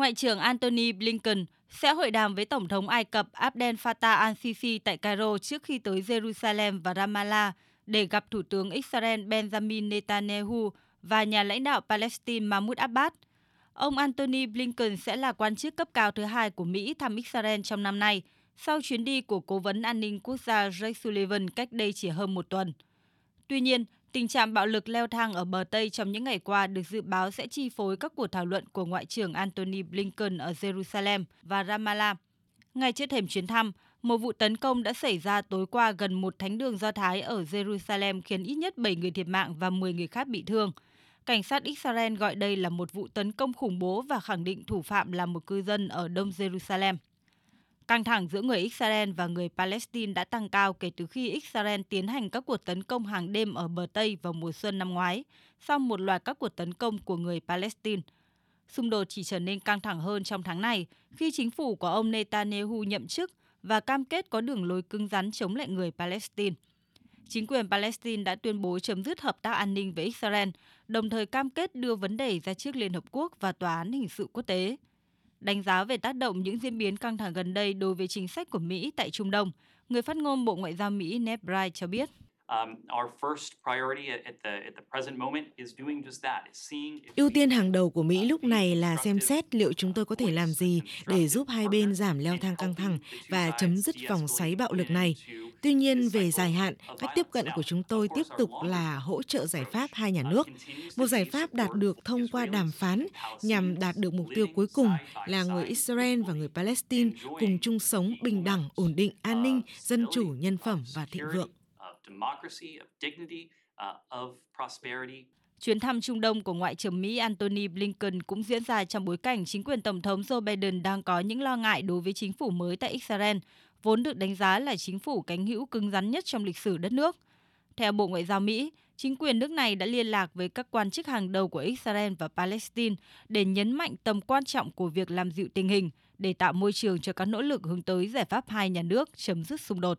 Ngoại trưởng Antony Blinken sẽ hội đàm với Tổng thống Ai Cập Abdel Fattah al-Sisi tại Cairo trước khi tới Jerusalem và Ramallah để gặp Thủ tướng Israel Benjamin Netanyahu và nhà lãnh đạo Palestine Mahmoud Abbas. Ông Antony Blinken sẽ là quan chức cấp cao thứ hai của Mỹ thăm Israel trong năm nay, sau chuyến đi của Cố vấn An ninh Quốc gia Jake Sullivan cách đây chỉ hơn một tuần. Tuy nhiên, tình trạng bạo lực leo thang ở bờ Tây trong những ngày qua được dự báo sẽ chi phối các cuộc thảo luận của Ngoại trưởng Antony Blinken ở Jerusalem và Ramallah. Ngay trước thềm chuyến thăm, một vụ tấn công đã xảy ra tối qua gần một thánh đường Do Thái ở Jerusalem khiến ít nhất 7 người thiệt mạng và 10 người khác bị thương. Cảnh sát Israel gọi đây là một vụ tấn công khủng bố và khẳng định thủ phạm là một cư dân ở Đông Jerusalem. Căng thẳng giữa người Israel và người Palestine đã tăng cao kể từ khi Israel tiến hành các cuộc tấn công hàng đêm ở bờ Tây vào mùa xuân năm ngoái, sau một loạt các cuộc tấn công của người Palestine. Xung đột chỉ trở nên căng thẳng hơn trong tháng này khi chính phủ của ông Netanyahu nhậm chức và cam kết có đường lối cứng rắn chống lại người Palestine. Chính quyền Palestine đã tuyên bố chấm dứt hợp tác an ninh với Israel, đồng thời cam kết đưa vấn đề ra trước Liên Hợp Quốc và Tòa án Hình sự Quốc tế. Đánh giá về tác động những diễn biến căng thẳng gần đây đối với chính sách của Mỹ tại Trung Đông, người phát ngôn Bộ Ngoại giao Mỹ Ned Price cho biết. Ưu tiên hàng đầu của Mỹ lúc này là xem xét liệu chúng tôi có thể làm gì để giúp hai bên giảm leo thang căng thẳng và chấm dứt vòng xoáy bạo lực này. Tuy nhiên, về dài hạn, cách tiếp cận của chúng tôi tiếp tục là hỗ trợ giải pháp hai nhà nước. Một giải pháp đạt được thông qua đàm phán nhằm đạt được mục tiêu cuối cùng là người Israel và người Palestine cùng chung sống bình đẳng, ổn định, an ninh, dân chủ, nhân phẩm và thịnh vượng Chuyến thăm Trung Đông của Ngoại trưởng Mỹ Antony Blinken cũng diễn ra trong bối cảnh chính quyền Tổng thống Joe Biden đang có những lo ngại đối với chính phủ mới tại Israel, vốn được đánh giá là chính phủ cánh hữu cứng rắn nhất trong lịch sử đất nước. Theo Bộ Ngoại giao Mỹ, chính quyền nước này đã liên lạc với các quan chức hàng đầu của Israel và Palestine để nhấn mạnh tầm quan trọng của việc làm dịu tình hình để tạo môi trường cho các nỗ lực hướng tới giải pháp hai nhà nước chấm dứt xung đột.